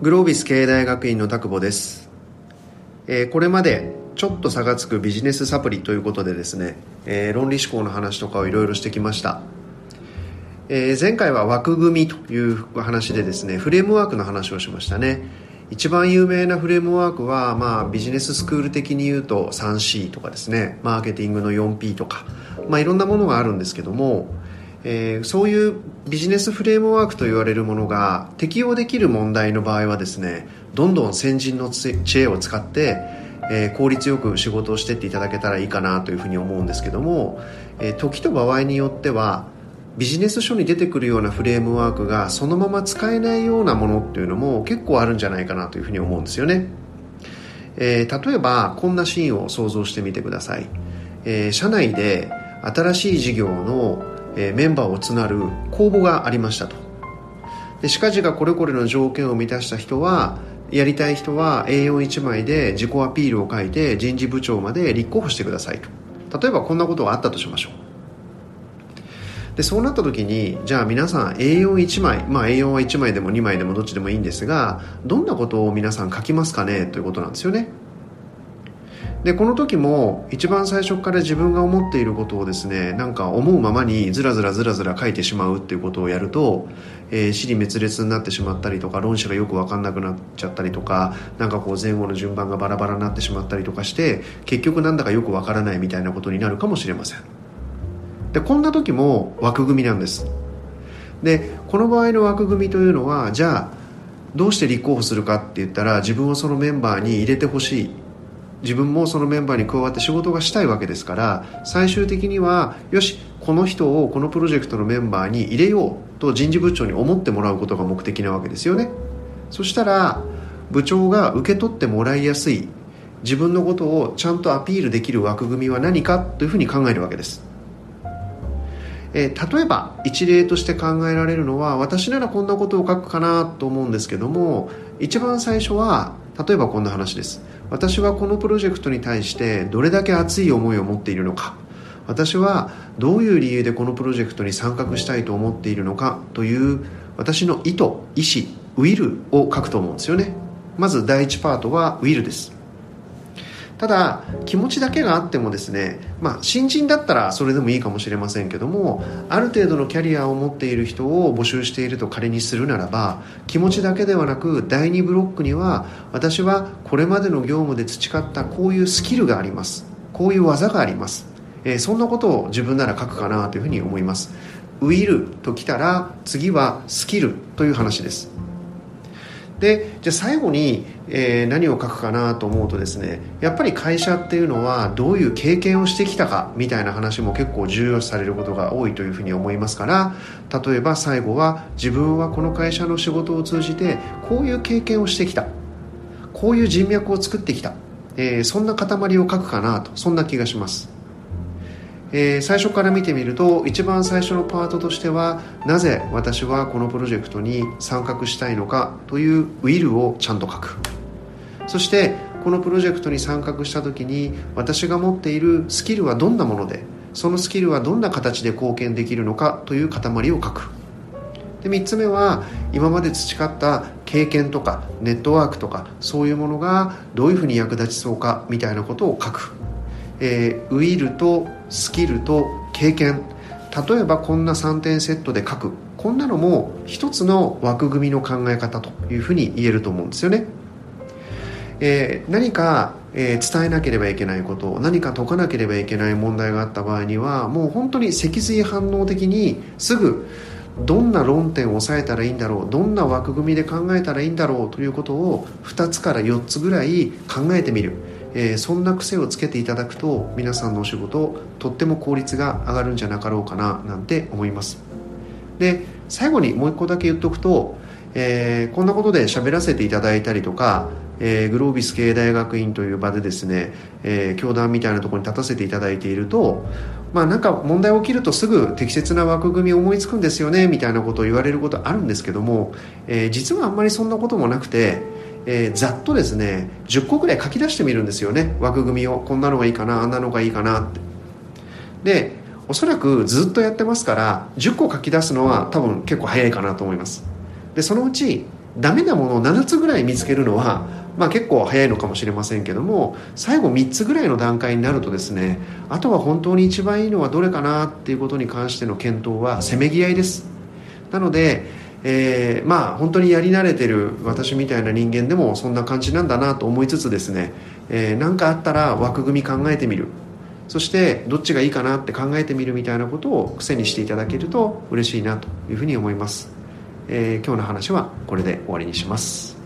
グロービス経営大学院の田久保です、えーこれまでちょっと差がつくビジネスサプリということでですね、えー論理思考の話とかをいろいろしてきました、えー前回は枠組みという話でですねフレームワークの話をしましたね。一番有名なフレームワークは、まあ、ビジネススクール的に言うと 3C とかですねマーケティングの 4P とか、まあ、いろんなものがあるんですけどもえーそういうビジネスフレームワークと言われるものが適用できる問題の場合はですねどんどん先人の知恵を使って、えー効率よく仕事をしてっていただけたらいいかなというふうに思うんですけども、えー時と場合によってはビジネス書に出てくるようなフレームワークがそのまま使えないようなものっていうのも結構あるんじゃないかなというふうに思うんですよね、えー例えばこんなシーンを想像してみてください、えー社内で新しい事業の、えーメンバーを募る公募がありましたと。で近々これこれの条件を満たした人はやりたい人は A41 枚で自己アピールを書いて人事部長まで立候補してくださいと。例えばこんなことがあったとしましょう。でそうなった時にじゃあ皆さん A41 枚、まあ、A4 は1枚でも2枚でもどっちでもいいんですがどんなことを皆さん書きますかね？ということなんですよね。でこの時も一番最初から自分が思っていることをですねなんか思うままにずらずらずらずら書いてしまうっていうことをやると、えー、死に滅裂になってしまったりとか論旨がよく分かんなくなっちゃったりとかなんかこう前後の順番がバラバラになってしまったりとかして結局なんだかよく分からないみたいなことになるかもしれません。でこんな時も枠組みなんです。でこの場合の枠組みというのはじゃあどうして立候補するかって言ったら自分をそのメンバーに入れてほしい。自分もそのメンバーに加わって仕事がしたいわけですから最終的にはよしこの人をこのプロジェクトのメンバーに入れようと人事部長に思ってもらうことが目的なわけですよね。そしたら部長が受け取ってもらいやすい自分のことをちゃんとアピールできる枠組みは何かというふうに考えるわけです。えー例えば一例として考えられるのは私ならこんなことを書くかなと思うんですけども一番最初は例えばこんな話です。私はこのプロジェクトに対してどれだけ熱い思いを持っているのか。私はどういう理由でこのプロジェクトに参画したいと思っているのかという私の意図意思ウィルを書くと思うんですよね。まず第一パートはウィルです。ただ気持ちだけがあってもですね、まあ、新人だったらそれでもいいかもしれませんけどもある程度のキャリアを持っている人を募集していると仮にするならば気持ちだけではなく第2ブロックには私はこれまでの業務で培ったこういうスキルがあります。こういう技があります、えーそんなことを自分なら書くかなというふうに思います。ウィルときたら次はスキルという話です。でじゃあ最後に、えー何を書くかなと思うとですねやっぱり会社っていうのはどういう経験をしてきたかみたいな話も結構重要視されることが多いというふうに思いますから例えば最後は自分はこの会社の仕事を通じてこういう経験をしてきた。こういう人脈を作ってきた、えーそんな塊を書くかなとそんな気がします。えー最初から見てみると一番最初のパートとしてはなぜ私はこのプロジェクトに参画したいのかというウィルをちゃんと書く。そしてこのプロジェクトに参画した時に私が持っているスキルはどんなものでそのスキルはどんな形で貢献できるのかという塊を書く。で3つ目は今まで培った経験とかネットワークとかそういうものがどういうふうに役立ちそうかみたいなことを書く。えーウィルとスキルと経験。例えばこんな3点セットで書く。こんなのも一つの枠組みの考え方というふうに言えると思うんですよね、えー何か、えー伝えなければいけないこと何か解かなければいけない問題があった場合にはもう本当に脊髄反応的にすぐどんな論点を抑えたらいいんだろうどんな枠組みで考えたらいいんだろうということを2つから4つぐらい考えてみる、えーそんな癖をつけていただくと皆さんのお仕事とっても効率が上がるんじゃなかろうかななんて思います。で最後にもう一個だけ言っとくと、えーこんなことで喋らせていただいたりとか、えーグロービス経営大学院という場でですね、えー教団みたいなところに立たせていただいているとまあなんか問題起きるとすぐ適切な枠組み思いつくんですよねみたいなことを言われることあるんですけども、えー実はあんまりそんなこともなくて、えーざっとですね10個ぐらい書き出してみるんですよね。枠組みを。こんなのがいいかなあんなのがいいかなって。でおそらくずっとやってますから10個書き出すのは多分結構早いかなと思います。でそのうちダメなものを7つぐらい見つけるのは、まあ、結構早いのかもしれませんけども最後3つぐらいの段階になるとですねあとは本当に一番いいのはどれかなっていうことに関しての検討はせめぎ合いです。なので、えー、まあ本当にやり慣れてる私みたいな人間でもそんな感じなんだなと思いつつですね何、えー、かあったら枠組み考えてみる。そしてどっちがいいかなって考えてみるみたいなことを癖にしていただけると嬉しいなというふうに思います、えー、今日の話はこれで終わりにします。